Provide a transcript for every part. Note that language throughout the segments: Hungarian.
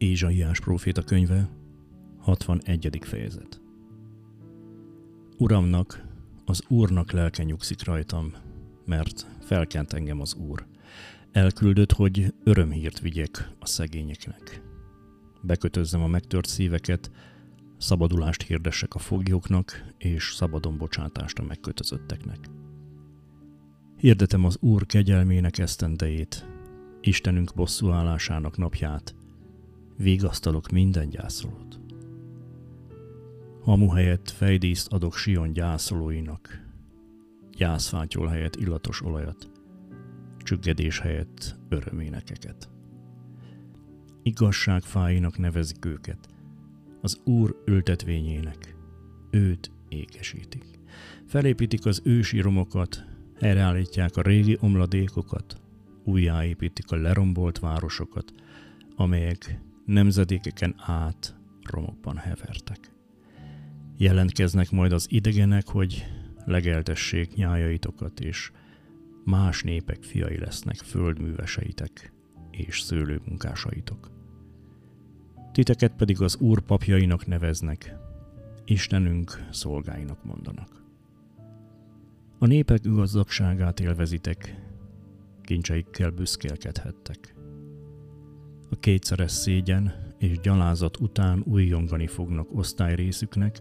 Ézsaiás próféta könyve, 61. fejezet. Uramnak, az Úrnak lelke nyugszik rajtam, mert felkent engem az Úr. Elküldött, hogy örömhírt vigyek a szegényeknek. Bekötözzem a megtört szíveket, szabadulást hirdessek a foglyoknak, és szabadon bocsátást a megkötözötteknek. Hirdetem az Úr kegyelmének esztendejét, Istenünk bosszúállásának napját, végasztalok minden gyászolót. Hamu helyett fejdíszt adok Sion gyászolóinak, gyászfátyol helyett illatos olajat, csüggedés helyett öröménekeket. Igazság fáinak nevezik őket, az Úr ültetvényének, őt ékesítik. Felépítik az ősi romokat, helyreállítják a régi omladékokat, újjáépítik a lerombolt városokat, amelyek nemzedékeken át romokban hevertek. Jelentkeznek majd az idegenek, hogy legeltessék nyájaitokat, és más népek fiai lesznek földműveseitek és szőlőmunkásaitok. Titeket pedig az Úr papjainak neveznek, Istenünk szolgáinak mondanak. A népek gazdagságát élvezitek, kincseikkel büszkélkedhettek. A kétszeres szégyen és gyalázat után újjongani fognak osztályrészüknek,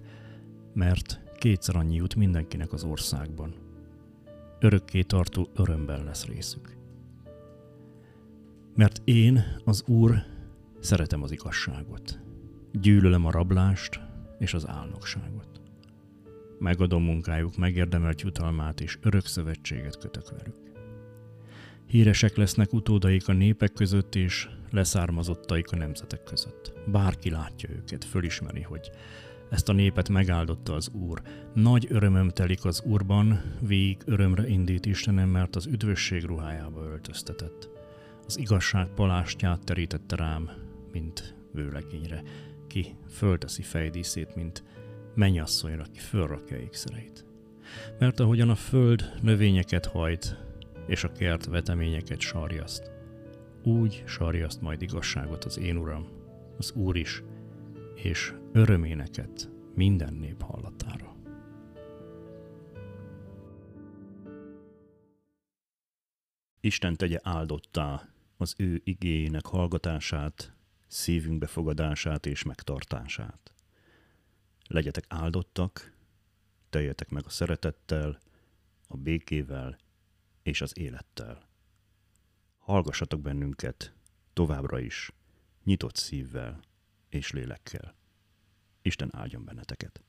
mert kétszer annyi jut mindenkinek az országban. Örökké tartó örömben lesz részük. Mert én, az Úr, szeretem az igazságot. Gyűlölöm a rablást és az álnokságot. Megadom munkájuk megérdemelt jutalmát, és örök szövetséget kötök velük. Híresek lesznek utódaik a népek között, és leszármazottaik a nemzetek között. Bárki látja őket, fölismeri, hogy ezt a népet megáldotta az Úr. Nagy örömöm telik az Úrban, végig örömre indít Istenem, mert az üdvösség ruhájába öltöztetett. Az igazság palástját terítette rám, mint vőlegényre, ki fölteszi fejdíszét, mint mennyasszonyra, ki fölrakja ékszereit. Mert ahogyan a föld növényeket hajt, és a kert veteményeket sarjaszt. Úgy sarjaszt majd igazságot az én Uram, az Úr is, és öröméneket minden nép hallatára. Isten tegye áldottá az ő igényének hallgatását, szívünk befogadását és megtartását. Legyetek áldottak, teljetek meg a szeretettel, a békével és az élettel. Hallgassatok bennünket továbbra is, nyitott szívvel és lélekkel. Isten áldjon benneteket!